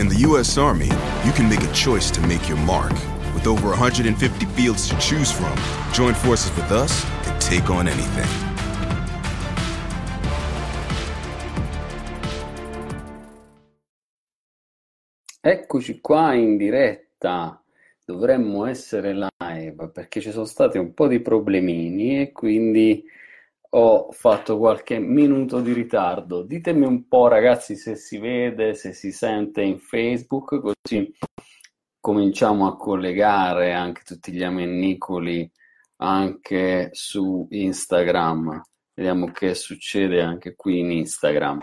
In the U.S. Army, you can make a choice to make your mark. With over 150 fields to choose from, join forces with us and take on anything. Eccoci qua in diretta. Dovremmo essere live perché ci sono stati un po' di problemini e quindi ho fatto qualche minuto di ritardo. Ditemi un po', ragazzi, se si vede, se si sente in Facebook, così cominciamo a collegare anche tutti gli amennicoli anche su Instagram. Vediamo che succede anche qui in Instagram.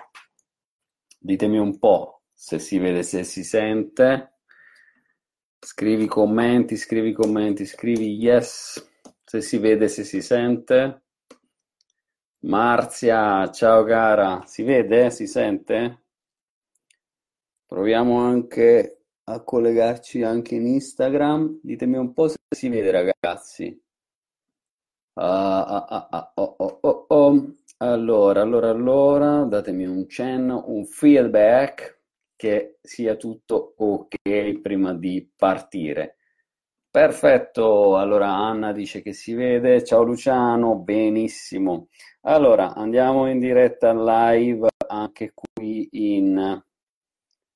Ditemi un po' se si vede, se si sente. Scrivi commenti, scrivi commenti, scrivi yes se si vede, se si sente. Marzia, ciao cara, si vede? Si sente? Proviamo anche a collegarci anche in Instagram. Ditemi un po' se si vede, ragazzi. Ah, ah, ah, ah, oh, oh, oh, oh. Allora, allora, allora, datemi un cenno, un feedback che sia tutto ok prima di partire. Perfetto, allora Anna dice che si vede. Ciao Luciano, benissimo. Allora, andiamo in diretta live anche qui in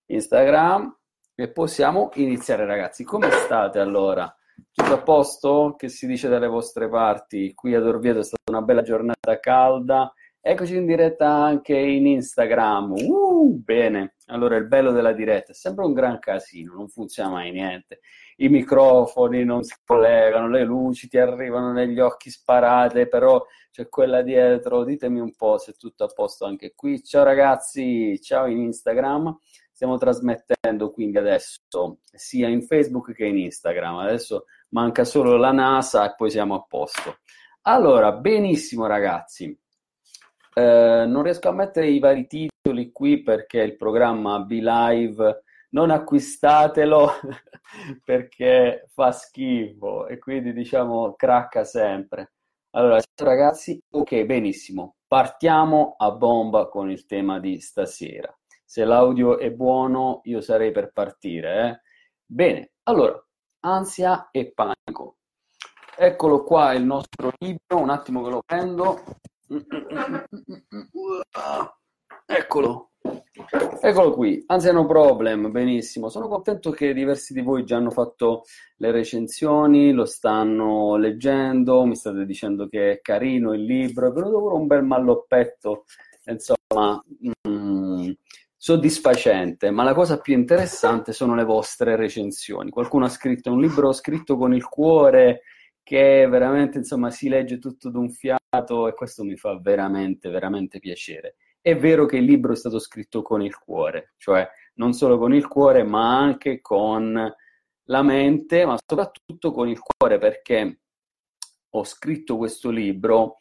Instagram e possiamo iniziare ragazzi. Come state allora? Tutto a posto? Che si dice dalle vostre parti? Qui ad Orvieto è stata una bella giornata calda. Eccoci in diretta anche in Instagram. Uh, bene. Allora, il bello della diretta è sempre un gran casino, non funziona mai niente. I microfoni non si collegano, le luci ti arrivano negli occhi sparate, però c'è quella dietro. Ditemi un po' se è tutto a posto anche qui. Ciao ragazzi, ciao in Instagram. Stiamo trasmettendo quindi adesso sia in Facebook che in Instagram. Adesso manca solo la NASA e poi siamo a posto. Allora, benissimo ragazzi. Eh, non riesco a mettere i vari titoli qui perché il programma Be Live non acquistatelo perché fa schifo e quindi diciamo cracca sempre. Allora, ciao ragazzi, ok, benissimo. Partiamo a bomba con il tema di stasera. Se l'audio è buono, io sarei per partire. Eh? Bene, allora, ansia e panico. Eccolo qua il nostro libro, un attimo che lo prendo. Eccolo. Eccolo qui, anzi no problem, benissimo. Sono contento che diversi di voi già hanno fatto le recensioni, lo stanno leggendo, mi state dicendo che è carino il libro, è venuto pure un bel malloppetto, insomma, mm, soddisfacente, ma la cosa più interessante sono le vostre recensioni. Qualcuno ha scritto un libro scritto con il cuore che veramente, insomma, si legge tutto d'un fiato e questo mi fa veramente, veramente piacere. È vero che il libro è stato scritto con il cuore, cioè non solo con il cuore, ma anche con la mente, ma soprattutto con il cuore, perché ho scritto questo libro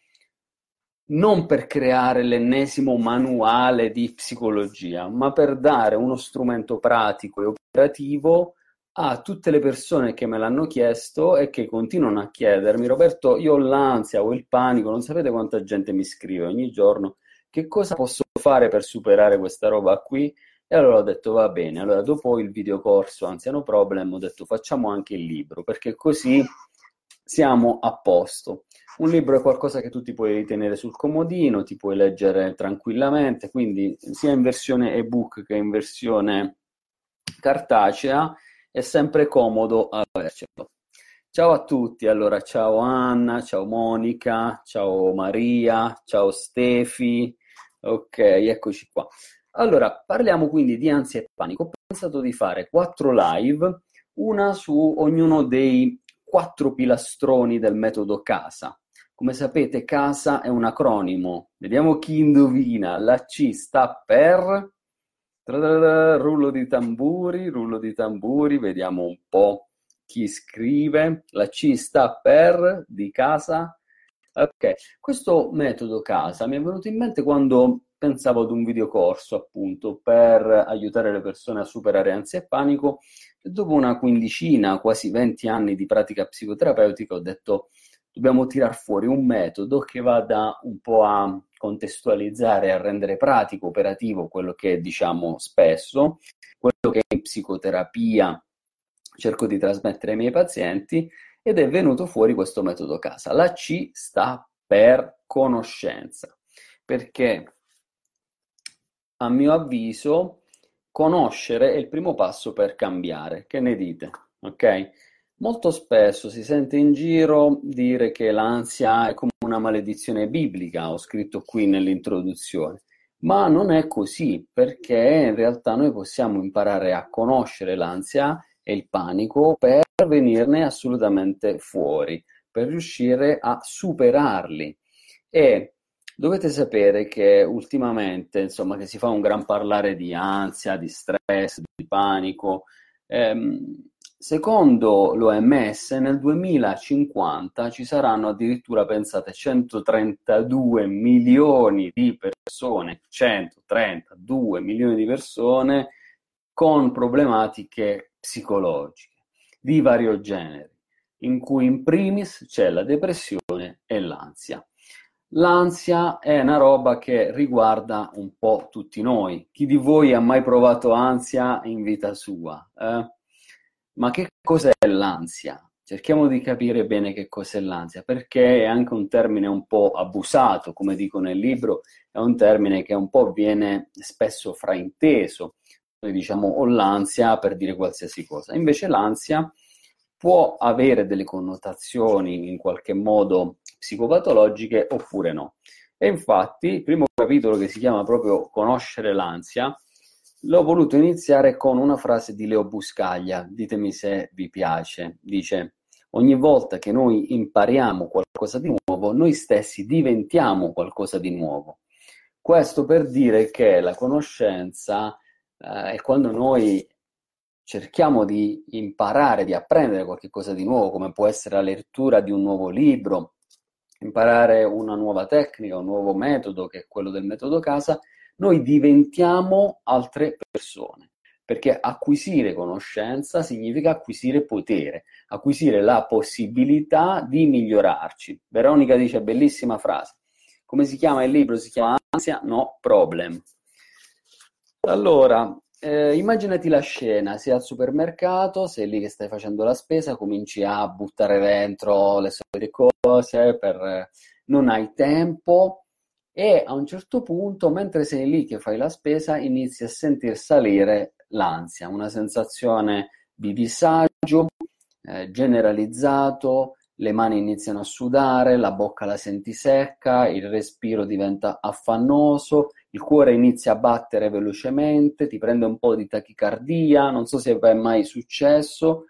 non per creare l'ennesimo manuale di psicologia, ma per dare uno strumento pratico e operativo a tutte le persone che me l'hanno chiesto e che continuano a chiedermi, Roberto, io ho l'ansia o il panico, non sapete quanta gente mi scrive ogni giorno che cosa posso fare per superare questa roba qui? E allora ho detto va bene, allora dopo il videocorso Anziano Problem ho detto facciamo anche il libro, perché così siamo a posto. Un libro è qualcosa che tu ti puoi ritenere sul comodino, ti puoi leggere tranquillamente, quindi sia in versione ebook che in versione cartacea è sempre comodo avercelo. Ciao a tutti, allora ciao Anna, ciao Monica, ciao Maria, ciao Stefi, Ok, eccoci qua. Allora, parliamo quindi di ansia e panico. Ho pensato di fare quattro live, una su ognuno dei quattro pilastroni del metodo CASA. Come sapete, CASA è un acronimo. Vediamo chi indovina. La C sta per... Rullo di tamburi, rullo di tamburi, vediamo un po' chi scrive. La C sta per di casa Ok, questo metodo casa mi è venuto in mente quando pensavo ad un videocorso appunto per aiutare le persone a superare ansia e panico e dopo una quindicina, quasi 20 anni di pratica psicoterapeutica ho detto dobbiamo tirar fuori un metodo che vada un po' a contestualizzare, a rendere pratico, operativo quello che diciamo spesso quello che in psicoterapia cerco di trasmettere ai miei pazienti ed è venuto fuori questo metodo casa. La C sta per conoscenza, perché a mio avviso conoscere è il primo passo per cambiare. Che ne dite? Ok? Molto spesso si sente in giro dire che l'ansia è come una maledizione biblica, ho scritto qui nell'introduzione, ma non è così perché in realtà noi possiamo imparare a conoscere l'ansia e il panico per venirne assolutamente fuori, per riuscire a superarli. E dovete sapere che ultimamente, insomma, che si fa un gran parlare di ansia, di stress, di panico. Ehm, Secondo l'OMS nel 2050 ci saranno addirittura, pensate, 132 milioni di persone, 132 milioni di persone con problematiche psicologiche di vario genere, in cui in primis c'è la depressione e l'ansia. L'ansia è una roba che riguarda un po' tutti noi. Chi di voi ha mai provato ansia in vita sua? Eh? Ma che cos'è l'ansia? Cerchiamo di capire bene che cos'è l'ansia, perché è anche un termine un po' abusato, come dico nel libro, è un termine che un po' viene spesso frainteso. Noi diciamo ho l'ansia per dire qualsiasi cosa. Invece l'ansia può avere delle connotazioni in qualche modo psicopatologiche oppure no. E infatti il primo capitolo che si chiama proprio Conoscere l'ansia L'ho voluto iniziare con una frase di Leo Buscaglia, ditemi se vi piace. Dice: Ogni volta che noi impariamo qualcosa di nuovo, noi stessi diventiamo qualcosa di nuovo. Questo per dire che la conoscenza eh, è quando noi cerchiamo di imparare, di apprendere qualcosa di nuovo, come può essere la lettura di un nuovo libro, imparare una nuova tecnica, un nuovo metodo, che è quello del metodo casa, noi diventiamo altre persone, perché acquisire conoscenza significa acquisire potere, acquisire la possibilità di migliorarci. Veronica dice bellissima frase. Come si chiama il libro? Si chiama Ansia, no problem. Allora, eh, immaginati la scena, sei al supermercato, sei lì che stai facendo la spesa, cominci a buttare dentro le solite cose, per, non hai tempo, e a un certo punto, mentre sei lì che fai la spesa, inizi a sentir salire l'ansia, una sensazione di disagio eh, generalizzato, le mani iniziano a sudare, la bocca la senti secca, il respiro diventa affannoso, il cuore inizia a battere velocemente, ti prende un po' di tachicardia, non so se è mai successo,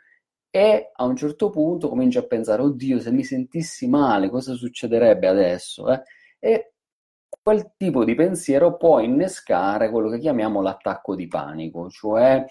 e a un certo punto cominci a pensare, oddio, se mi sentissi male, cosa succederebbe adesso? Eh? E quel tipo di pensiero può innescare quello che chiamiamo l'attacco di panico, cioè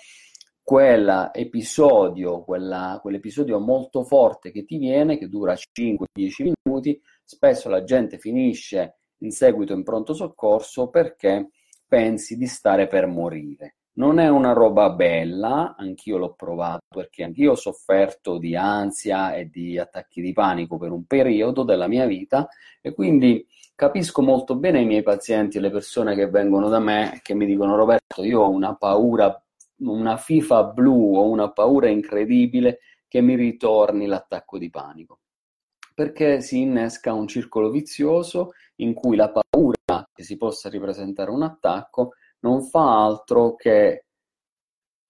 quell'episodio, quella, quell'episodio molto forte che ti viene, che dura 5-10 minuti, spesso la gente finisce in seguito in pronto soccorso perché pensi di stare per morire. Non è una roba bella, anch'io l'ho provato perché anch'io ho sofferto di ansia e di attacchi di panico per un periodo della mia vita e quindi capisco molto bene i miei pazienti e le persone che vengono da me e che mi dicono Roberto, io ho una paura, una FIFA blu, ho una paura incredibile che mi ritorni l'attacco di panico. Perché si innesca un circolo vizioso in cui la paura che si possa ripresentare un attacco non fa altro che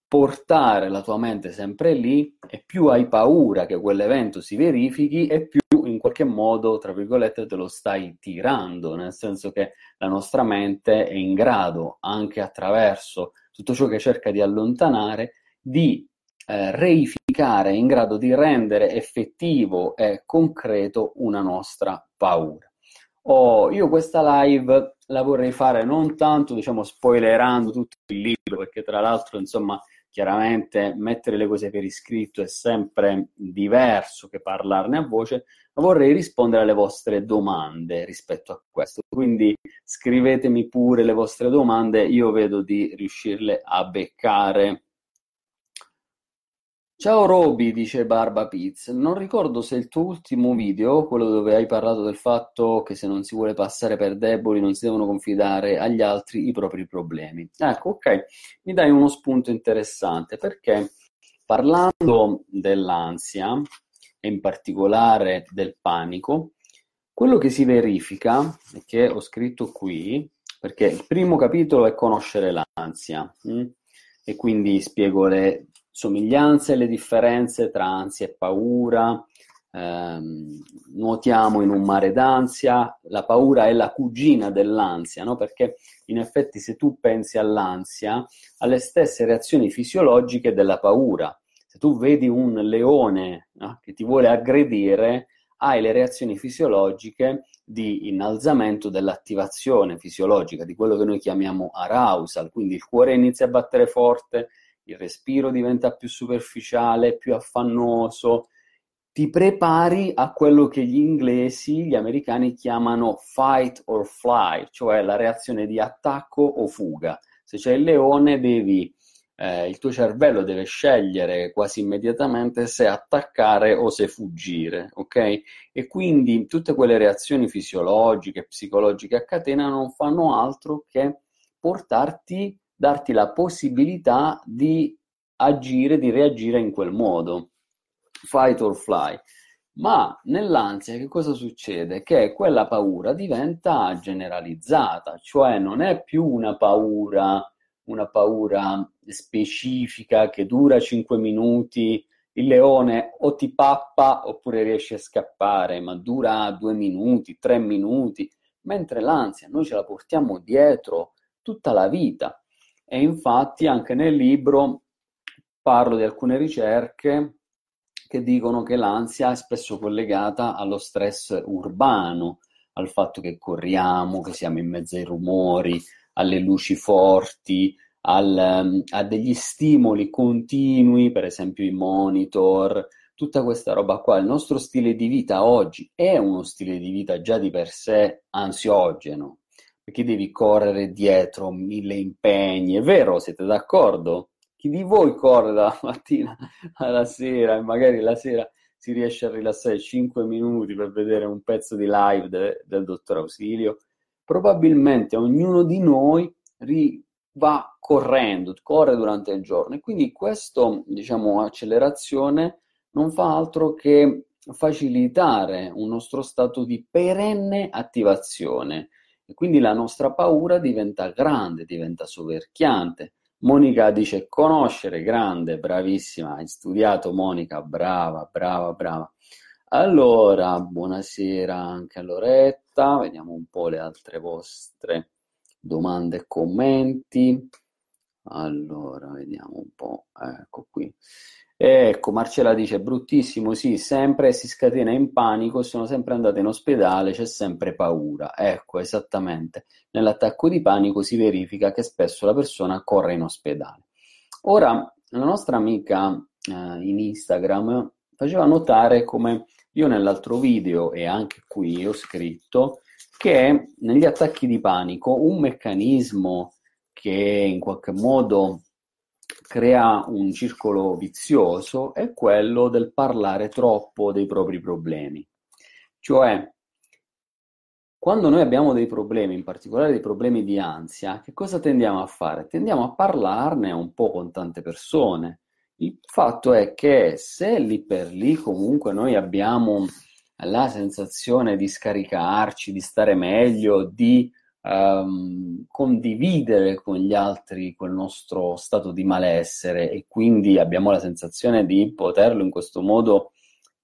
portare la tua mente sempre lì e più hai paura che quell'evento si verifichi e più in qualche modo, tra virgolette, te lo stai tirando, nel senso che la nostra mente è in grado, anche attraverso tutto ciò che cerca di allontanare, di eh, reificare, in grado di rendere effettivo e concreto una nostra paura. Oh, io questa live la vorrei fare non tanto, diciamo, spoilerando tutto il libro, perché tra l'altro, insomma, chiaramente mettere le cose per iscritto è sempre diverso che parlarne a voce, ma vorrei rispondere alle vostre domande rispetto a questo. Quindi scrivetemi pure le vostre domande, io vedo di riuscirle a beccare Ciao Roby, dice Barba Piz. Non ricordo se il tuo ultimo video, quello dove hai parlato del fatto che se non si vuole passare per deboli non si devono confidare agli altri i propri problemi. Ecco, ok, mi dai uno spunto interessante perché parlando dell'ansia e in particolare del panico, quello che si verifica, e che ho scritto qui, perché il primo capitolo è conoscere l'ansia, hm? e quindi spiego le somiglianze e le differenze tra ansia e paura. Ehm, nuotiamo in un mare d'ansia, la paura è la cugina dell'ansia, no? perché in effetti se tu pensi all'ansia, alle stesse reazioni fisiologiche della paura. Se tu vedi un leone no? che ti vuole aggredire, hai le reazioni fisiologiche di innalzamento dell'attivazione fisiologica, di quello che noi chiamiamo arousal, quindi il cuore inizia a battere forte, il respiro diventa più superficiale, più affannoso, ti prepari a quello che gli inglesi, gli americani chiamano fight or fly, cioè la reazione di attacco o fuga. Se c'è il leone, devi, eh, il tuo cervello deve scegliere quasi immediatamente se attaccare o se fuggire, ok? E quindi tutte quelle reazioni fisiologiche, psicologiche a catena non fanno altro che portarti darti la possibilità di agire, di reagire in quel modo. Fight or fly. Ma nell'ansia che cosa succede? Che quella paura diventa generalizzata, cioè non è più una paura, una paura specifica che dura 5 minuti, il leone o ti pappa oppure riesce a scappare, ma dura 2 minuti, 3 minuti, mentre l'ansia noi ce la portiamo dietro tutta la vita. E infatti anche nel libro parlo di alcune ricerche che dicono che l'ansia è spesso collegata allo stress urbano, al fatto che corriamo, che siamo in mezzo ai rumori, alle luci forti, al, a degli stimoli continui, per esempio i monitor, tutta questa roba qua. Il nostro stile di vita oggi è uno stile di vita già di per sé ansiogeno, perché devi correre dietro mille impegni, è vero? Siete d'accordo? Chi di voi corre dalla mattina alla sera e magari la sera si riesce a rilassare 5 minuti per vedere un pezzo di live de- del dottor Ausilio? Probabilmente ognuno di noi ri- va correndo, corre durante il giorno e quindi questa diciamo, accelerazione non fa altro che facilitare un nostro stato di perenne attivazione e quindi la nostra paura diventa grande, diventa soverchiante. Monica dice conoscere, grande, bravissima, hai studiato Monica, brava, brava, brava. Allora, buonasera anche a Loretta, vediamo un po' le altre vostre domande e commenti. Allora, vediamo un po', ecco qui. Ecco, Marcella dice, bruttissimo, sì, sempre si scatena in panico, sono sempre andata in ospedale, c'è sempre paura. Ecco, esattamente. Nell'attacco di panico si verifica che spesso la persona corre in ospedale. Ora, la nostra amica eh, in Instagram faceva notare come io nell'altro video e anche qui ho scritto che negli attacchi di panico un meccanismo che in qualche modo crea un circolo vizioso è quello del parlare troppo dei propri problemi. Cioè, quando noi abbiamo dei problemi, in particolare dei problemi di ansia, che cosa tendiamo a fare? Tendiamo a parlarne un po' con tante persone. Il fatto è che se lì per lì comunque noi abbiamo la sensazione di scaricarci, di stare meglio, di um, condividere con gli altri quel nostro stato di malessere e quindi abbiamo la sensazione di poterlo in questo modo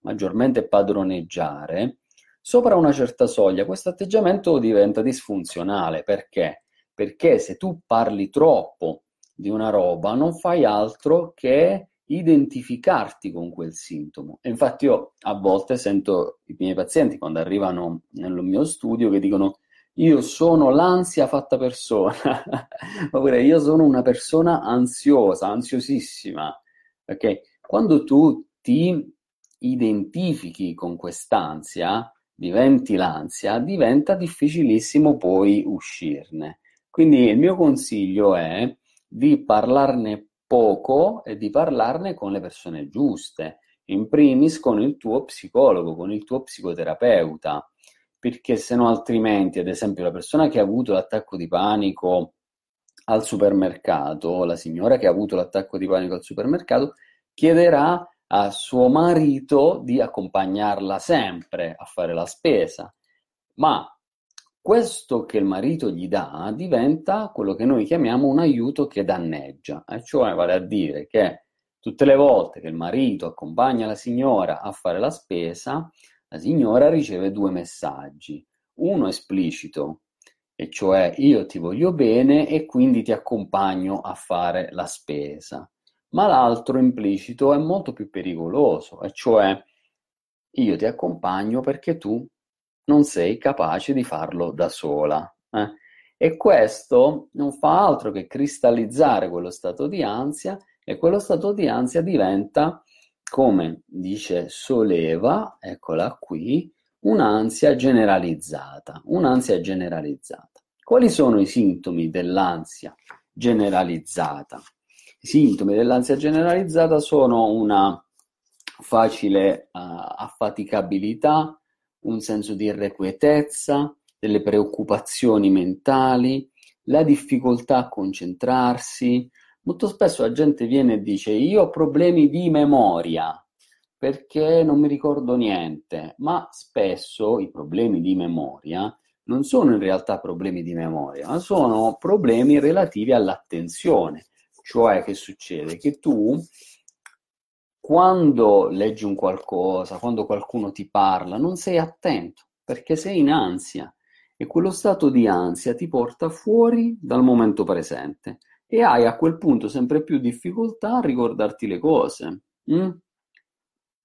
maggiormente padroneggiare, sopra una certa soglia questo atteggiamento diventa disfunzionale. Perché? Perché se tu parli troppo di una roba non fai altro che identificarti con quel sintomo. E infatti io a volte sento i miei pazienti quando arrivano nel mio studio che dicono io sono l'ansia fatta persona, oppure io sono una persona ansiosa, ansiosissima. Ok? Quando tu ti identifichi con quest'ansia, diventi l'ansia, diventa difficilissimo poi uscirne. Quindi il mio consiglio è di parlarne poco è di parlarne con le persone giuste, in primis con il tuo psicologo, con il tuo psicoterapeuta, perché se no altrimenti, ad esempio, la persona che ha avuto l'attacco di panico al supermercato, la signora che ha avuto l'attacco di panico al supermercato, chiederà a suo marito di accompagnarla sempre a fare la spesa, ma questo che il marito gli dà diventa quello che noi chiamiamo un aiuto che danneggia, e cioè vale a dire che tutte le volte che il marito accompagna la signora a fare la spesa, la signora riceve due messaggi, uno esplicito, e cioè io ti voglio bene e quindi ti accompagno a fare la spesa, ma l'altro implicito è molto più pericoloso, e cioè io ti accompagno perché tu non sei capace di farlo da sola. Eh? E questo non fa altro che cristallizzare quello stato di ansia e quello stato di ansia diventa, come dice Soleva, eccola qui, un'ansia generalizzata. Un'ansia generalizzata. Quali sono i sintomi dell'ansia generalizzata? I sintomi dell'ansia generalizzata sono una facile uh, affaticabilità, un senso di irrequietezza, delle preoccupazioni mentali, la difficoltà a concentrarsi. Molto spesso la gente viene e dice io ho problemi di memoria perché non mi ricordo niente, ma spesso i problemi di memoria non sono in realtà problemi di memoria, ma sono problemi relativi all'attenzione. Cioè che succede? Che tu quando leggi un qualcosa, quando qualcuno ti parla, non sei attento perché sei in ansia e quello stato di ansia ti porta fuori dal momento presente e hai a quel punto sempre più difficoltà a ricordarti le cose. Mm?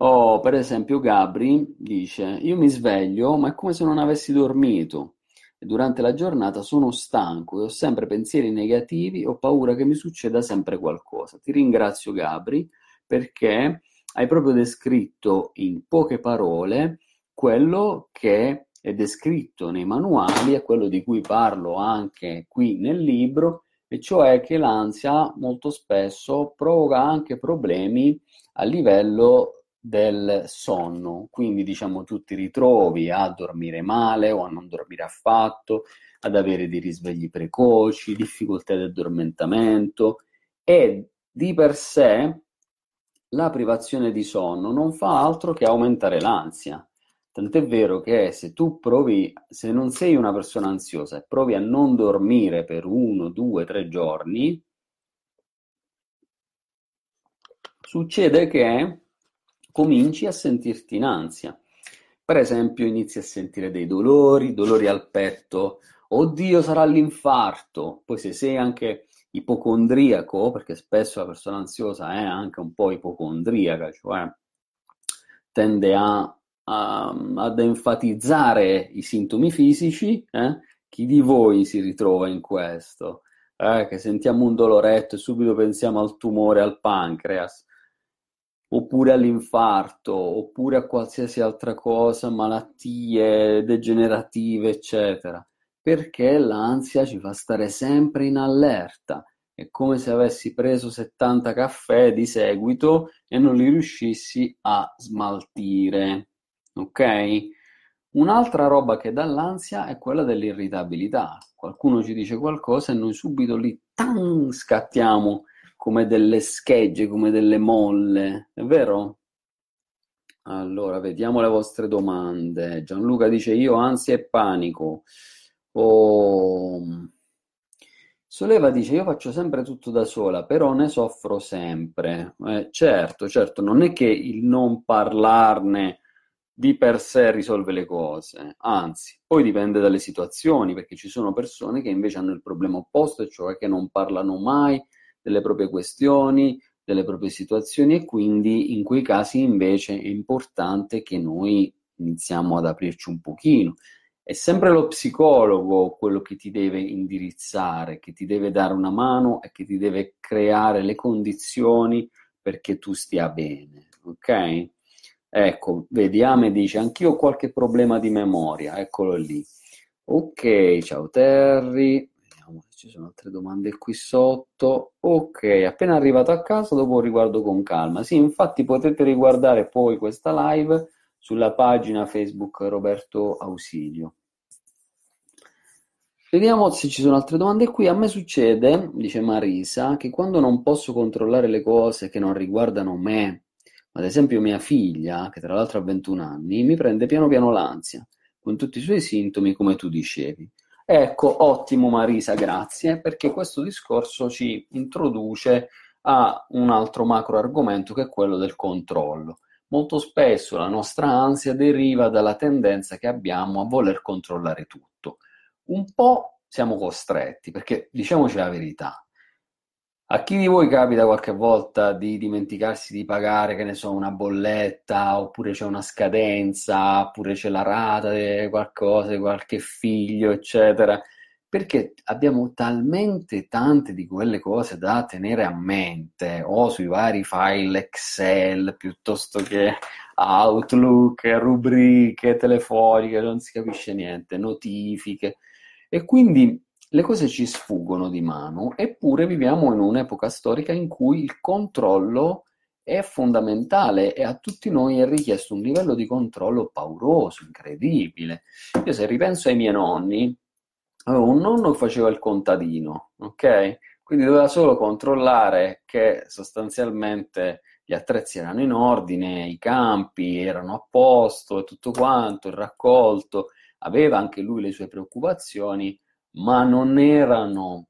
Oh, per esempio, Gabri dice: Io mi sveglio, ma è come se non avessi dormito. E durante la giornata sono stanco e ho sempre pensieri negativi, ho paura che mi succeda sempre qualcosa. Ti ringrazio, Gabri perché hai proprio descritto in poche parole quello che è descritto nei manuali e quello di cui parlo anche qui nel libro, e cioè che l'ansia molto spesso provoca anche problemi a livello del sonno, quindi diciamo tu ti ritrovi a dormire male o a non dormire affatto, ad avere dei risvegli precoci, difficoltà di addormentamento e di per sé la privazione di sonno non fa altro che aumentare l'ansia. Tant'è vero che se tu provi, se non sei una persona ansiosa e provi a non dormire per uno, due, tre giorni, succede che cominci a sentirti in ansia. Per esempio, inizi a sentire dei dolori, dolori al petto, oddio sarà l'infarto, poi se sei anche ipocondriaco, perché spesso la persona ansiosa è anche un po' ipocondriaca, cioè tende a, a, ad enfatizzare i sintomi fisici, eh? chi di voi si ritrova in questo? Eh, che sentiamo un doloretto e subito pensiamo al tumore al pancreas, oppure all'infarto, oppure a qualsiasi altra cosa, malattie degenerative, eccetera perché l'ansia ci fa stare sempre in allerta. È come se avessi preso 70 caffè di seguito e non li riuscissi a smaltire. Ok? Un'altra roba che dà l'ansia è quella dell'irritabilità. Qualcuno ci dice qualcosa e noi subito lì tan, scattiamo come delle schegge, come delle molle. È vero? Allora, vediamo le vostre domande. Gianluca dice: Io ansia e panico. O... Soleva dice: Io faccio sempre tutto da sola, però ne soffro sempre. Eh, certo, certo, non è che il non parlarne di per sé risolve le cose, anzi, poi dipende dalle situazioni, perché ci sono persone che invece hanno il problema opposto, cioè che non parlano mai delle proprie questioni, delle proprie situazioni e quindi in quei casi invece è importante che noi iniziamo ad aprirci un pochino è sempre lo psicologo quello che ti deve indirizzare, che ti deve dare una mano e che ti deve creare le condizioni perché tu stia bene, ok? Ecco, vediamo e dice, anch'io ho qualche problema di memoria, eccolo lì. Ok, ciao Terry, vediamo se ci sono altre domande qui sotto. Ok, appena arrivato a casa, dopo riguardo con calma. Sì, infatti potete riguardare poi questa live sulla pagina Facebook Roberto Ausilio. Vediamo se ci sono altre domande qui. A me succede, dice Marisa, che quando non posso controllare le cose che non riguardano me, ad esempio mia figlia, che tra l'altro ha 21 anni, mi prende piano piano l'ansia, con tutti i suoi sintomi, come tu dicevi. Ecco, ottimo Marisa, grazie, perché questo discorso ci introduce a un altro macro argomento che è quello del controllo. Molto spesso la nostra ansia deriva dalla tendenza che abbiamo a voler controllare tutto un po' siamo costretti, perché diciamoci la verità. A chi di voi capita qualche volta di dimenticarsi di pagare, che ne so, una bolletta, oppure c'è una scadenza, oppure c'è la rata di qualcosa, di qualche figlio, eccetera? Perché abbiamo talmente tante di quelle cose da tenere a mente, o sui vari file Excel, piuttosto che Outlook, rubriche telefoniche, non si capisce niente, notifiche e quindi le cose ci sfuggono di mano, eppure viviamo in un'epoca storica in cui il controllo è fondamentale e a tutti noi è richiesto un livello di controllo pauroso, incredibile. Io se ripenso ai miei nonni, avevo un nonno che faceva il contadino, ok? Quindi doveva solo controllare che sostanzialmente gli attrezzi erano in ordine, i campi erano a posto e tutto quanto, il raccolto aveva anche lui le sue preoccupazioni, ma non erano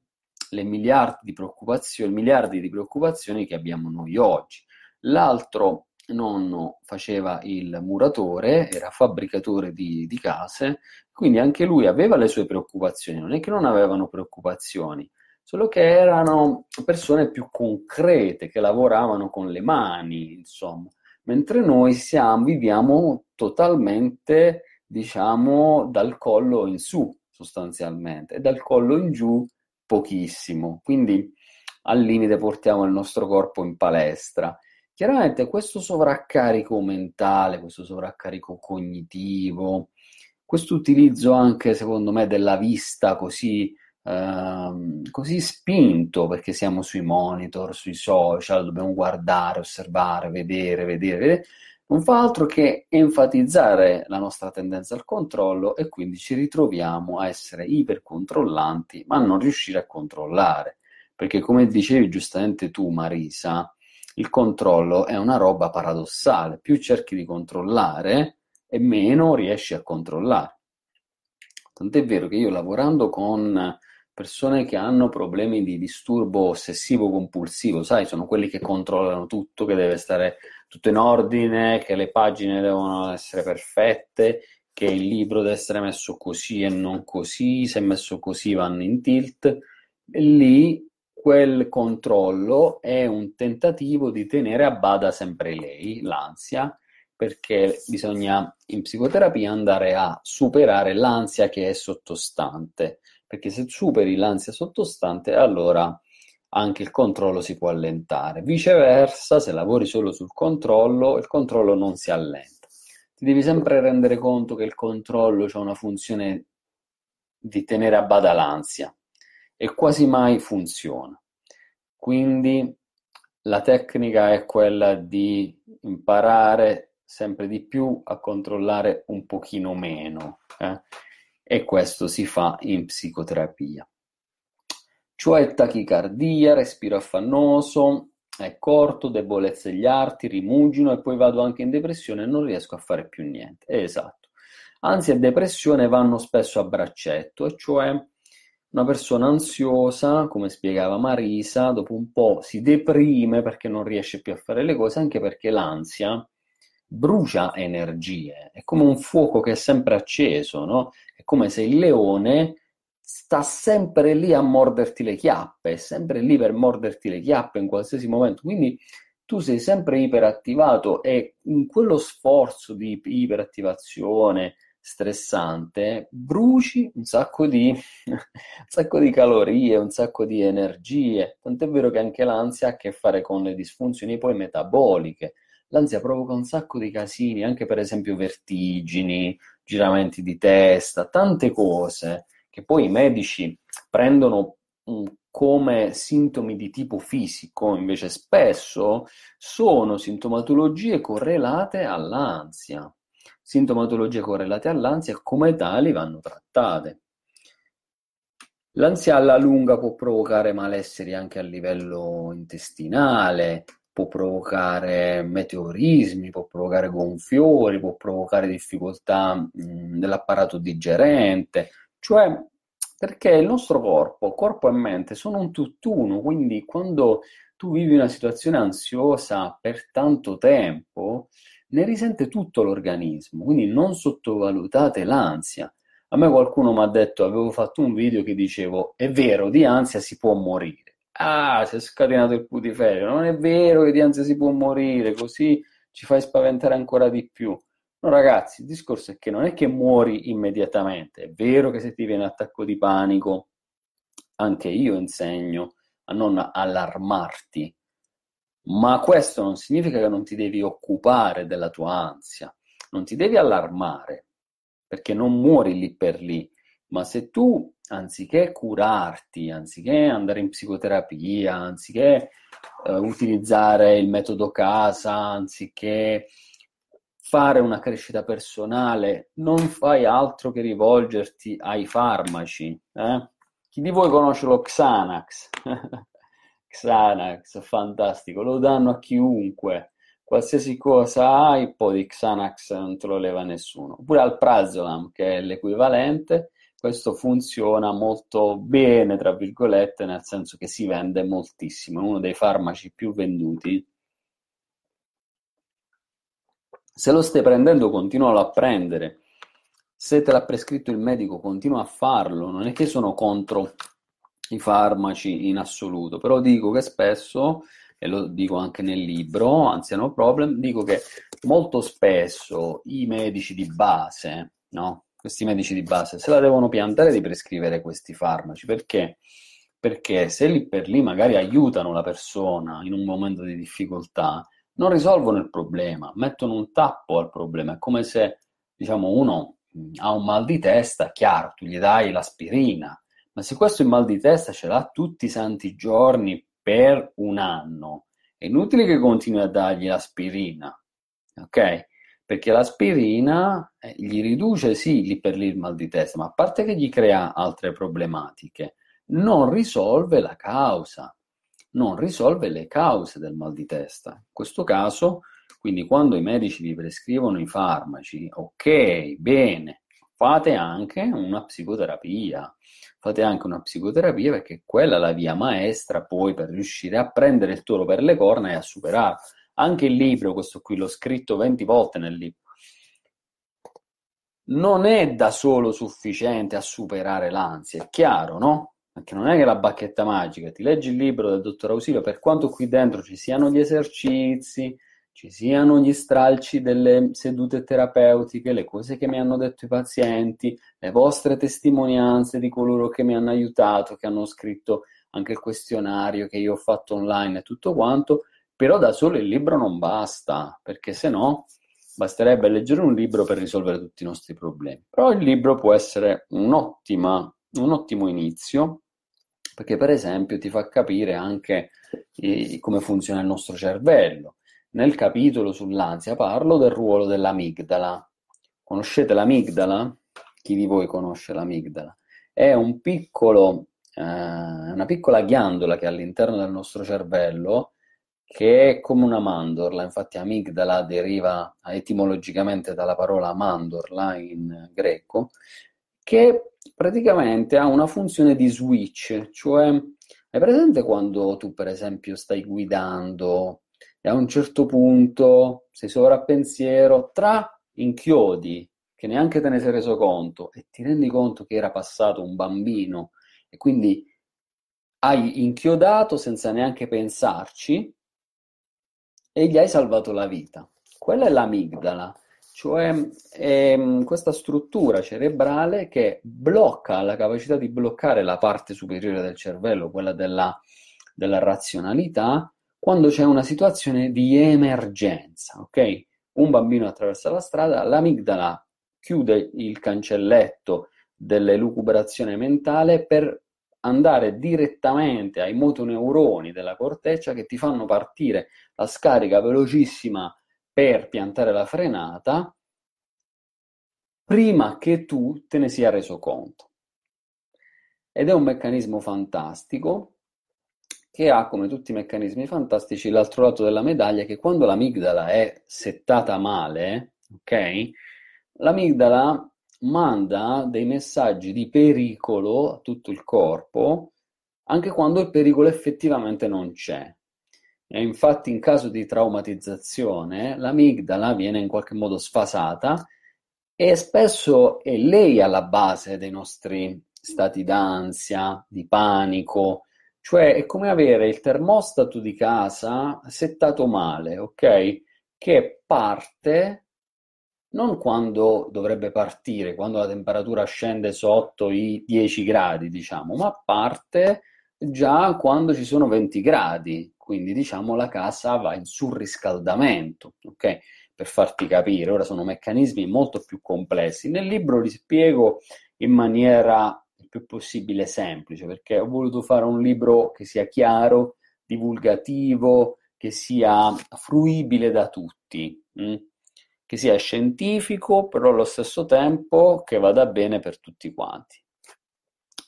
le miliardi di preoccupazioni, miliardi di preoccupazioni che abbiamo noi oggi. L'altro nonno faceva il muratore, era fabbricatore di, di case, quindi anche lui aveva le sue preoccupazioni, non è che non avevano preoccupazioni, solo che erano persone più concrete, che lavoravano con le mani, insomma, mentre noi siamo, viviamo totalmente diciamo, dal collo in su sostanzialmente e dal collo in giù pochissimo. Quindi al limite portiamo il nostro corpo in palestra. Chiaramente questo sovraccarico mentale, questo sovraccarico cognitivo, questo utilizzo anche secondo me della vista così, ehm, così spinto perché siamo sui monitor, sui social, dobbiamo guardare, osservare, vedere, vedere, vedere non fa altro che enfatizzare la nostra tendenza al controllo e quindi ci ritroviamo a essere ipercontrollanti ma a non riuscire a controllare. Perché come dicevi giustamente tu Marisa, il controllo è una roba paradossale, più cerchi di controllare e meno riesci a controllare. Tant'è vero che io lavorando con persone che hanno problemi di disturbo ossessivo compulsivo, sai, sono quelli che controllano tutto, che deve stare tutto in ordine, che le pagine devono essere perfette, che il libro deve essere messo così e non così, se messo così vanno in tilt. Lì quel controllo è un tentativo di tenere a bada sempre lei, l'ansia, perché bisogna in psicoterapia andare a superare l'ansia che è sottostante, perché se superi l'ansia sottostante allora anche il controllo si può allentare. Viceversa, se lavori solo sul controllo, il controllo non si allenta. Ti devi sempre rendere conto che il controllo ha una funzione di tenere a bada l'ansia e quasi mai funziona. Quindi la tecnica è quella di imparare sempre di più a controllare un pochino meno eh? e questo si fa in psicoterapia cioè tachicardia, respiro affannoso, è corto, debolezza degli arti, rimugino e poi vado anche in depressione e non riesco a fare più niente. Esatto. Ansia e depressione vanno spesso a braccetto, e cioè una persona ansiosa, come spiegava Marisa, dopo un po' si deprime perché non riesce più a fare le cose, anche perché l'ansia brucia energie, è come un fuoco che è sempre acceso, no? È come se il leone sta sempre lì a morderti le chiappe, sempre lì per morderti le chiappe in qualsiasi momento. Quindi tu sei sempre iperattivato e in quello sforzo di iperattivazione stressante bruci un sacco di, un sacco di calorie, un sacco di energie. Tant'è vero che anche l'ansia ha a che fare con le disfunzioni poi metaboliche. L'ansia provoca un sacco di casini, anche per esempio vertigini, giramenti di testa, tante cose che poi i medici prendono come sintomi di tipo fisico, invece spesso sono sintomatologie correlate all'ansia. Sintomatologie correlate all'ansia come tali vanno trattate. L'ansia alla lunga può provocare malesseri anche a livello intestinale, può provocare meteorismi, può provocare gonfiori, può provocare difficoltà mh, dell'apparato digerente, cioè perché il nostro corpo, corpo e mente, sono un tutt'uno, quindi quando tu vivi una situazione ansiosa per tanto tempo, ne risente tutto l'organismo, quindi non sottovalutate l'ansia. A me qualcuno mi ha detto, avevo fatto un video che dicevo, è vero, di ansia si può morire. Ah, si è scatenato il putiferio, non è vero che di ansia si può morire, così ci fai spaventare ancora di più. No, ragazzi, il discorso è che non è che muori immediatamente, è vero che se ti viene attacco di panico, anche io insegno a non allarmarti, ma questo non significa che non ti devi occupare della tua ansia, non ti devi allarmare, perché non muori lì per lì, ma se tu, anziché curarti, anziché andare in psicoterapia, anziché eh, utilizzare il metodo casa, anziché fare una crescita personale, non fai altro che rivolgerti ai farmaci. Eh? Chi di voi conosce lo Xanax? Xanax, fantastico, lo danno a chiunque. Qualsiasi cosa hai, un po' di Xanax non te lo leva nessuno. Oppure al Prazolam, che è l'equivalente, questo funziona molto bene, tra virgolette, nel senso che si vende moltissimo, è uno dei farmaci più venduti Se lo stai prendendo, continualo a prendere. Se te l'ha prescritto il medico, continua a farlo. Non è che sono contro i farmaci in assoluto, però dico che spesso, e lo dico anche nel libro, anzi no problem, dico che molto spesso i medici di base, no? Questi medici di base se la devono piantare di prescrivere questi farmaci perché? Perché se lì per lì magari aiutano la persona in un momento di difficoltà, non risolvono il problema, mettono un tappo al problema. È come se, diciamo, uno ha un mal di testa, chiaro, tu gli dai l'aspirina, ma se questo il mal di testa ce l'ha tutti i santi giorni per un anno, è inutile che continui a dargli l'aspirina, ok? Perché l'aspirina eh, gli riduce sì lì per lì il mal di testa, ma a parte che gli crea altre problematiche, non risolve la causa non risolve le cause del mal di testa. In questo caso, quindi quando i medici vi prescrivono i farmaci, ok, bene, fate anche una psicoterapia. Fate anche una psicoterapia perché quella è la via maestra poi per riuscire a prendere il toro per le corna e a superarlo. Anche il libro, questo qui l'ho scritto 20 volte nel libro, non è da solo sufficiente a superare l'ansia, è chiaro, no? Perché non è che la bacchetta magica, ti leggi il libro del dottor Ausilio, per quanto qui dentro ci siano gli esercizi, ci siano gli stralci delle sedute terapeutiche, le cose che mi hanno detto i pazienti, le vostre testimonianze di coloro che mi hanno aiutato, che hanno scritto anche il questionario che io ho fatto online e tutto quanto, però da solo il libro non basta, perché se no basterebbe leggere un libro per risolvere tutti i nostri problemi. Però il libro può essere un'ottima un ottimo inizio perché per esempio ti fa capire anche eh, come funziona il nostro cervello. Nel capitolo sull'ansia parlo del ruolo dell'amigdala. Conoscete l'amigdala? Chi di voi conosce l'amigdala? È un piccolo, eh, una piccola ghiandola che è all'interno del nostro cervello che è come una mandorla, infatti amigdala deriva etimologicamente dalla parola mandorla in greco, che praticamente ha una funzione di switch, cioè hai presente quando tu per esempio stai guidando e a un certo punto sei sovrappensiero tra inchiodi che neanche te ne sei reso conto e ti rendi conto che era passato un bambino e quindi hai inchiodato senza neanche pensarci e gli hai salvato la vita. Quella è l'amigdala cioè è ehm, questa struttura cerebrale che blocca la capacità di bloccare la parte superiore del cervello, quella della, della razionalità, quando c'è una situazione di emergenza, ok? Un bambino attraversa la strada, l'amigdala chiude il cancelletto dell'elucubrazione mentale per andare direttamente ai motoneuroni della corteccia che ti fanno partire la scarica velocissima per piantare la frenata prima che tu te ne sia reso conto. Ed è un meccanismo fantastico che ha, come tutti i meccanismi fantastici, l'altro lato della medaglia che quando l'amigdala è settata male, ok? L'amigdala manda dei messaggi di pericolo a tutto il corpo anche quando il pericolo effettivamente non c'è. E infatti in caso di traumatizzazione l'amigdala viene in qualche modo sfasata e spesso è lei alla base dei nostri stati d'ansia, di panico, cioè è come avere il termostato di casa settato male, ok? Che parte non quando dovrebbe partire, quando la temperatura scende sotto i 10 gradi, diciamo, ma parte già quando ci sono 20 gradi, quindi diciamo la casa va in surriscaldamento, ok? Per farti capire, ora sono meccanismi molto più complessi. Nel libro li spiego in maniera il più possibile semplice, perché ho voluto fare un libro che sia chiaro, divulgativo, che sia fruibile da tutti. Hm? che sia scientifico, però allo stesso tempo che vada bene per tutti quanti.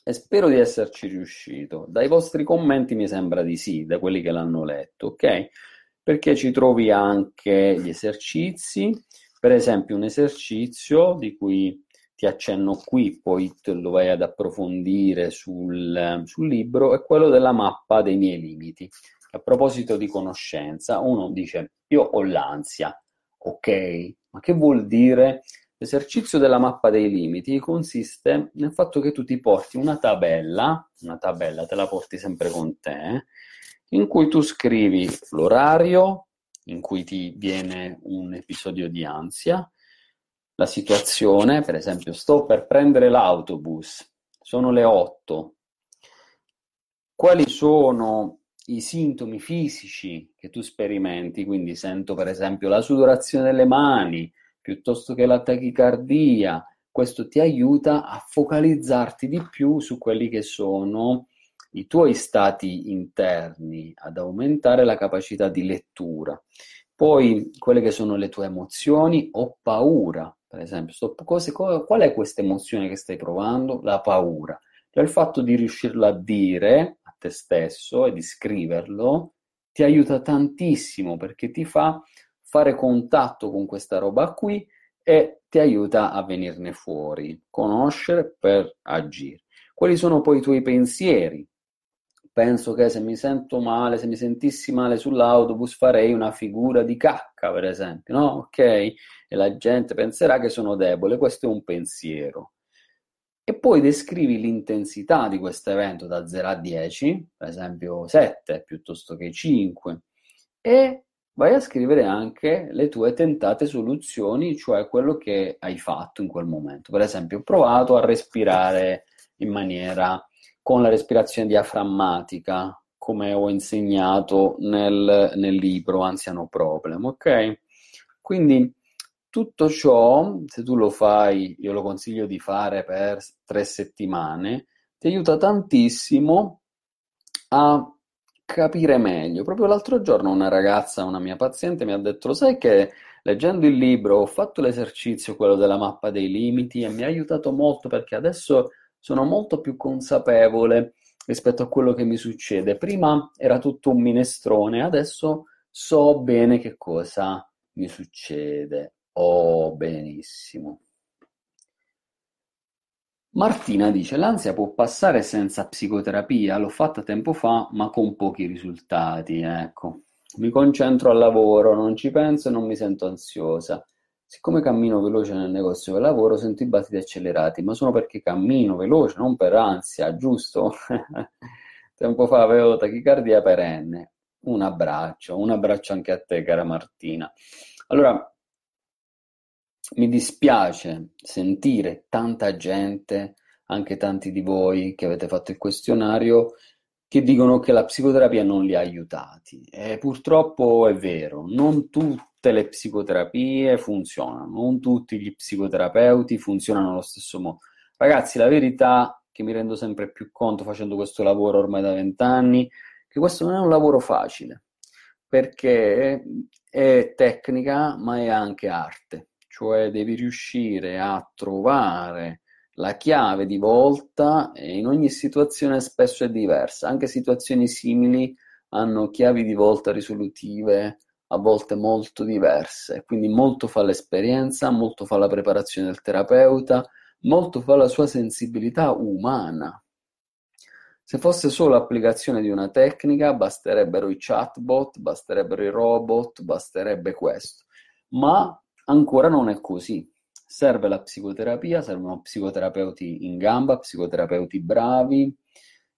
E spero di esserci riuscito. Dai vostri commenti mi sembra di sì, da quelli che l'hanno letto, ok? Perché ci trovi anche gli esercizi, per esempio un esercizio di cui ti accenno qui, poi lo vai ad approfondire sul, sul libro, è quello della mappa dei miei limiti. A proposito di conoscenza, uno dice io ho l'ansia, Ok, ma che vuol dire? L'esercizio della mappa dei limiti consiste nel fatto che tu ti porti una tabella, una tabella te la porti sempre con te, in cui tu scrivi l'orario in cui ti viene un episodio di ansia, la situazione, per esempio sto per prendere l'autobus, sono le 8, quali sono i sintomi fisici che tu sperimenti, quindi sento per esempio la sudorazione delle mani piuttosto che la tachicardia, questo ti aiuta a focalizzarti di più su quelli che sono i tuoi stati interni, ad aumentare la capacità di lettura. Poi quelle che sono le tue emozioni, ho paura, per esempio, sto, cose, qual è questa emozione che stai provando? La paura. Cioè il fatto di riuscirla a dire te stesso e di scriverlo ti aiuta tantissimo perché ti fa fare contatto con questa roba qui e ti aiuta a venirne fuori, conoscere per agire. Quali sono poi i tuoi pensieri? Penso che se mi sento male, se mi sentissi male sull'autobus farei una figura di cacca, per esempio, no? Ok? E la gente penserà che sono debole, questo è un pensiero e poi descrivi l'intensità di questo evento da 0 a 10, per esempio 7 piuttosto che 5, e vai a scrivere anche le tue tentate soluzioni, cioè quello che hai fatto in quel momento. Per esempio, ho provato a respirare in maniera con la respirazione diaframmatica, come ho insegnato nel, nel libro Anziano Problem, ok? Quindi tutto ciò, se tu lo fai, io lo consiglio di fare per tre settimane, ti aiuta tantissimo a capire meglio. Proprio l'altro giorno una ragazza, una mia paziente, mi ha detto, lo sai che leggendo il libro ho fatto l'esercizio, quello della mappa dei limiti, e mi ha aiutato molto perché adesso sono molto più consapevole rispetto a quello che mi succede. Prima era tutto un minestrone, adesso so bene che cosa mi succede. Oh, benissimo. Martina dice: L'ansia può passare senza psicoterapia, l'ho fatta tempo fa, ma con pochi risultati. Ecco, mi concentro al lavoro, non ci penso e non mi sento ansiosa. Siccome cammino veloce nel negozio del lavoro, sento i battiti accelerati, ma sono perché cammino veloce, non per ansia, giusto? tempo fa avevo tachicardia perenne. Un abbraccio, un abbraccio anche a te, cara Martina. Allora, mi dispiace sentire tanta gente, anche tanti di voi che avete fatto il questionario, che dicono che la psicoterapia non li ha aiutati. E purtroppo è vero, non tutte le psicoterapie funzionano, non tutti gli psicoterapeuti funzionano allo stesso modo. Ragazzi, la verità che mi rendo sempre più conto facendo questo lavoro ormai da vent'anni, che questo non è un lavoro facile, perché è tecnica ma è anche arte, cioè devi riuscire a trovare la chiave di volta e in ogni situazione spesso è diversa, anche situazioni simili hanno chiavi di volta risolutive a volte molto diverse, quindi molto fa l'esperienza, molto fa la preparazione del terapeuta, molto fa la sua sensibilità umana. Se fosse solo applicazione di una tecnica, basterebbero i chatbot, basterebbero i robot, basterebbe questo. Ma ancora non è così. Serve la psicoterapia, servono psicoterapeuti in gamba, psicoterapeuti bravi.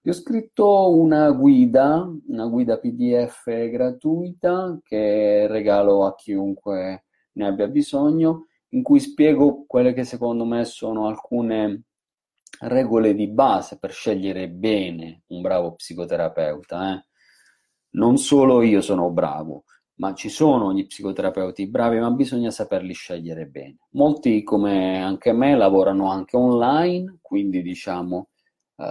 Vi ho scritto una guida, una guida PDF gratuita che regalo a chiunque ne abbia bisogno, in cui spiego quelle che secondo me sono alcune regole di base per scegliere bene un bravo psicoterapeuta. Eh? Non solo io sono bravo, ma ci sono gli psicoterapeuti bravi, ma bisogna saperli scegliere bene. Molti, come anche me, lavorano anche online, quindi diciamo, uh,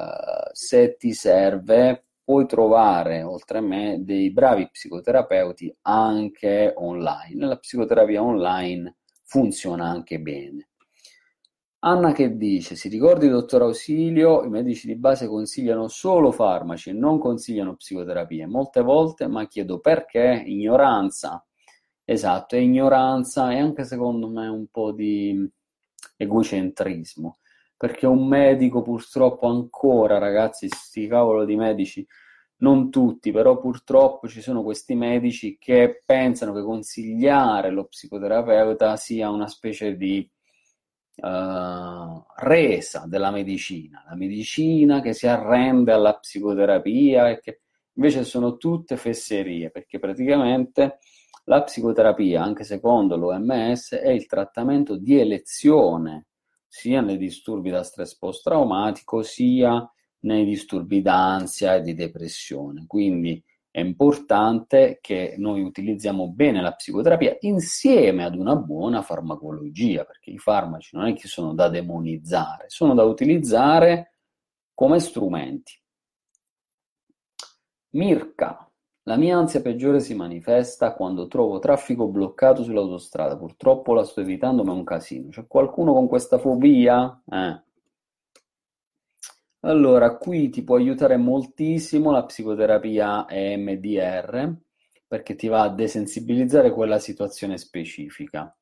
se ti serve, puoi trovare, oltre a me, dei bravi psicoterapeuti anche online. La psicoterapia online funziona anche bene. Anna che dice, si ricordi dottor Ausilio, i medici di base consigliano solo farmaci e non consigliano psicoterapie. Molte volte, ma chiedo perché, ignoranza. Esatto, è ignoranza e anche secondo me un po' di egocentrismo. Perché un medico purtroppo ancora, ragazzi, sti cavolo di medici, non tutti, però purtroppo ci sono questi medici che pensano che consigliare lo psicoterapeuta sia una specie di uh, resa della medicina, la medicina che si arrende alla psicoterapia e che invece sono tutte fesserie, perché praticamente la psicoterapia, anche secondo l'OMS, è il trattamento di elezione sia nei disturbi da stress post-traumatico sia nei disturbi d'ansia e di depressione. Quindi è importante che noi utilizziamo bene la psicoterapia insieme ad una buona farmacologia, perché i farmaci non è che sono da demonizzare, sono da utilizzare come strumenti. Mirka, la mia ansia peggiore si manifesta quando trovo traffico bloccato sull'autostrada. Purtroppo la sto evitando, ma è un casino. C'è qualcuno con questa fobia? Eh. Allora, qui ti può aiutare moltissimo la psicoterapia EMDR perché ti va a desensibilizzare quella situazione specifica.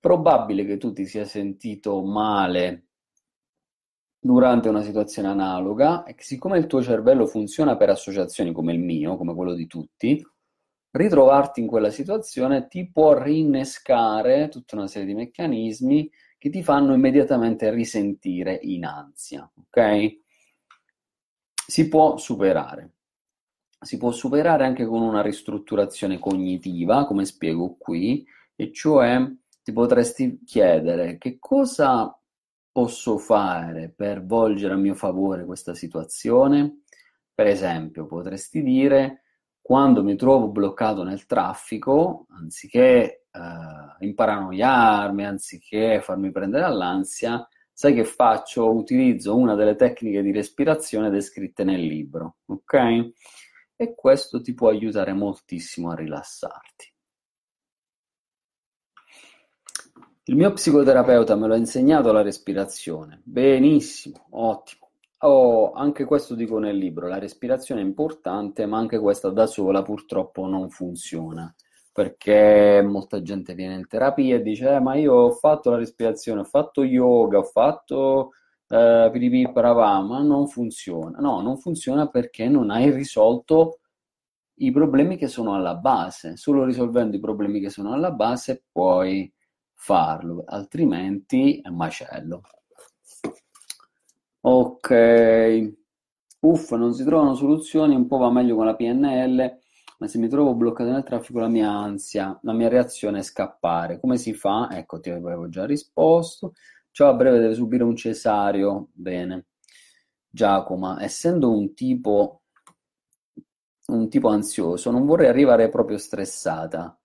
Probabile che tu ti sia sentito male durante una situazione analoga e che siccome il tuo cervello funziona per associazioni come il mio, come quello di tutti, ritrovarti in quella situazione ti può rinnescare tutta una serie di meccanismi che ti fanno immediatamente risentire in ansia, ok? Si può superare. Si può superare anche con una ristrutturazione cognitiva, come spiego qui, e cioè ti potresti chiedere che cosa posso fare per volgere a mio favore questa situazione? Per esempio, potresti dire quando mi trovo bloccato nel traffico, anziché eh, imparanoiarmi, anziché farmi prendere all'ansia, sai che faccio? Utilizzo una delle tecniche di respirazione descritte nel libro, ok? E questo ti può aiutare moltissimo a rilassarti. Il mio psicoterapeuta me l'ha insegnato la respirazione. Benissimo, ottimo. Oh, anche questo dico nel libro, la respirazione è importante, ma anche questa da sola purtroppo non funziona perché molta gente viene in terapia e dice eh, ma io ho fatto la respirazione, ho fatto yoga, ho fatto eh, piripi parava, ma non funziona. No, non funziona perché non hai risolto i problemi che sono alla base. Solo risolvendo i problemi che sono alla base puoi farlo, altrimenti è macello. Ok, uff, non si trovano soluzioni, un po' va meglio con la PNL ma se mi trovo bloccato nel traffico la mia ansia, la mia reazione è scappare. Come si fa? Ecco, ti avevo già risposto. Ciò a breve deve subire un cesareo. Bene. Giacomo, essendo un tipo, un tipo ansioso, non vorrei arrivare proprio stressata.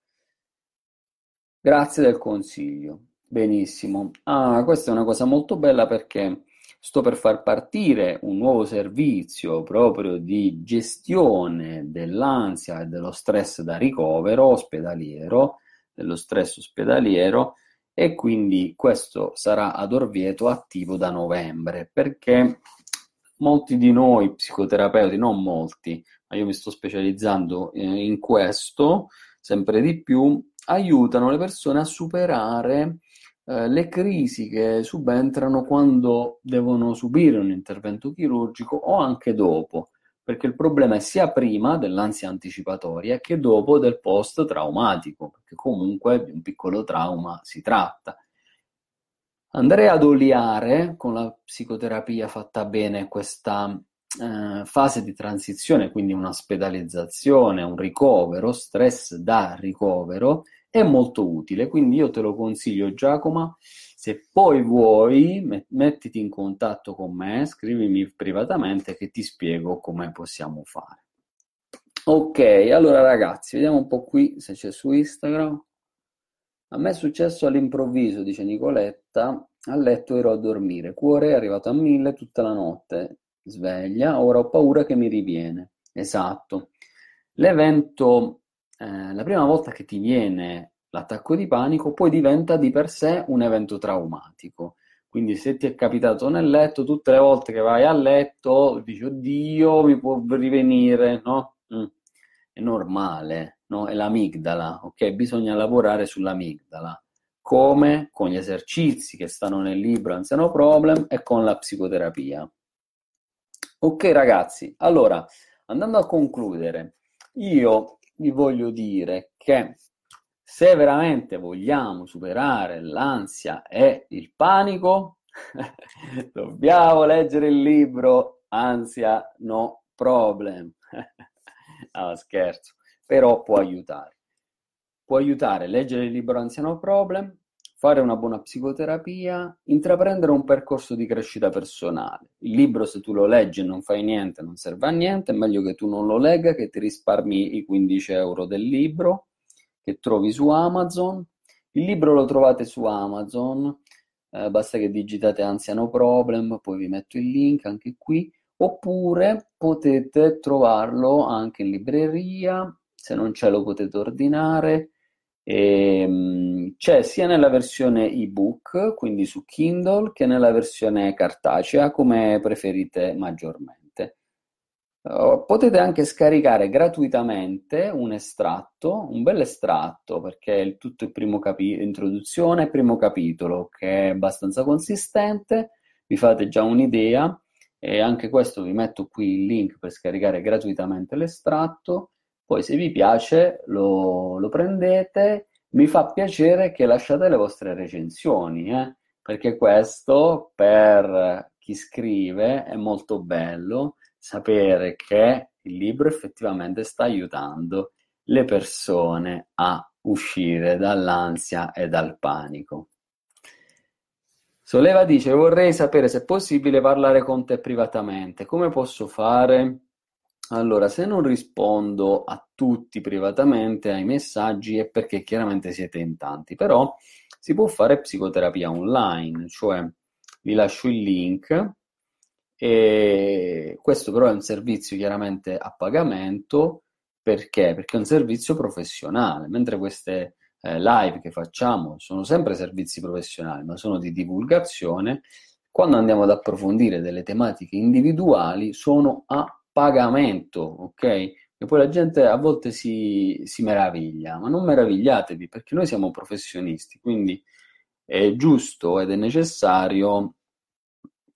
Grazie del consiglio. Benissimo. Ah, questa è una cosa molto bella perché sto per far partire un nuovo servizio proprio di gestione dell'ansia e dello stress da ricovero ospedaliero, dello stress ospedaliero, e quindi questo sarà ad Orvieto attivo da novembre perché molti di noi psicoterapeuti, non molti, ma io mi sto specializzando eh, in questo sempre di più, aiutano le persone a superare eh, le crisi che subentrano quando devono subire un intervento chirurgico o anche dopo, perché il problema è sia prima dell'ansia anticipatoria che dopo del post traumatico, perché comunque di un piccolo trauma si tratta. Andrei ad oliare con la psicoterapia fatta bene questa eh, fase di transizione, quindi un'ospedalizzazione, un ricovero, stress da ricovero, è molto utile. Quindi io te lo consiglio, Giacomo. Se poi vuoi, mettiti in contatto con me, scrivimi privatamente che ti spiego come possiamo fare. Ok, allora ragazzi, vediamo un po' qui se c'è su Instagram. A me è successo all'improvviso, dice Nicoletta, a letto ero a dormire, cuore è arrivato a mille tutta la notte, sveglia, ora ho paura che mi riviene. Esatto. L'evento, eh, la prima volta che ti viene l'attacco di panico, poi diventa di per sé un evento traumatico. Quindi se ti è capitato nel letto, tutte le volte che vai a letto dici, oddio, mi può rivenire, no? Mm. È normale no? È l'amigdala, ok? Bisogna lavorare sull'amigdala. Come? Con gli esercizi che stanno nel libro Anziano Problem e con la psicoterapia. Ok ragazzi, allora, andando a concludere, io vi voglio dire che se veramente vogliamo superare l'ansia e il panico, dobbiamo leggere il libro Ansia No Problem. ah, scherzo però può aiutare. Può aiutare leggere il libro Anziano Problem, fare una buona psicoterapia, intraprendere un percorso di crescita personale. Il libro se tu lo leggi e non fai niente, non serve a niente, è meglio che tu non lo legga, che ti risparmi i 15 euro del libro che trovi su Amazon. Il libro lo trovate su Amazon, eh, basta che digitate Anziano Problem, poi vi metto il link anche qui, oppure potete trovarlo anche in libreria se non c'è lo potete ordinare. E, ehm, c'è sia nella versione ebook, quindi su Kindle, che nella versione cartacea, come preferite maggiormente. Uh, potete anche scaricare gratuitamente un estratto, un bel estratto, perché è tutto il primo capitolo, introduzione e primo capitolo, che è abbastanza consistente, vi fate già un'idea, e anche questo vi metto qui il link per scaricare gratuitamente l'estratto poi se vi piace lo, lo prendete, mi fa piacere che lasciate le vostre recensioni, eh? perché questo per chi scrive è molto bello sapere che il libro effettivamente sta aiutando le persone a uscire dall'ansia e dal panico. Soleva dice vorrei sapere se è possibile parlare con te privatamente, come posso fare? Allora, se non rispondo a tutti privatamente ai messaggi è perché chiaramente siete in tanti, però si può fare psicoterapia online, cioè vi lascio il link e questo però è un servizio chiaramente a pagamento perché? Perché è un servizio professionale, mentre queste eh, live che facciamo sono sempre servizi professionali, ma sono di divulgazione, quando andiamo ad approfondire delle tematiche individuali sono a pagamento, ok? E poi la gente a volte si, si meraviglia, ma non meravigliatevi perché noi siamo professionisti, quindi è giusto ed è necessario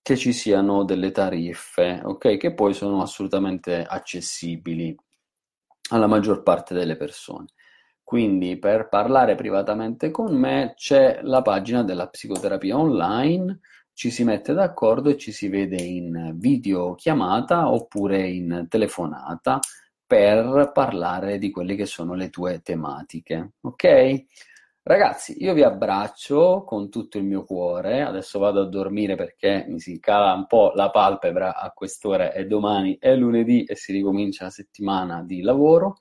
che ci siano delle tariffe, ok? Che poi sono assolutamente accessibili alla maggior parte delle persone. Quindi per parlare privatamente con me c'è la pagina della psicoterapia online ci si mette d'accordo e ci si vede in videochiamata oppure in telefonata per parlare di quelle che sono le tue tematiche. Ok? Ragazzi, io vi abbraccio con tutto il mio cuore. Adesso vado a dormire perché mi si cala un po' la palpebra a quest'ora e domani è lunedì e si ricomincia la settimana di lavoro.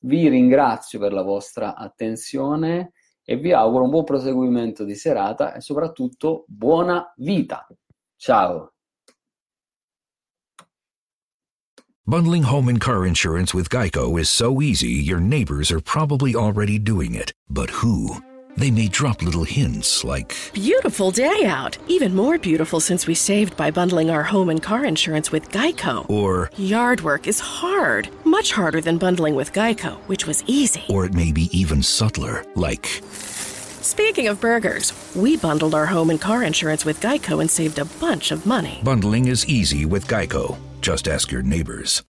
Vi ringrazio per la vostra attenzione e vi auguro un buon proseguimento di serata e soprattutto buona vita. Ciao. Bundling home and car insurance with Geico is so easy, your neighbors are probably already doing it. But who? They may drop little hints like Beautiful day out. Even more beautiful since we saved by bundling our home and car insurance with Geico. or Yard work is hard, much harder than bundling with Geico, which was easy. or it may be even subtler, like Speaking of burgers, we bundled our home and car insurance with Geico and saved a bunch of money. bundling is easy with Geico. Just ask your neighbors.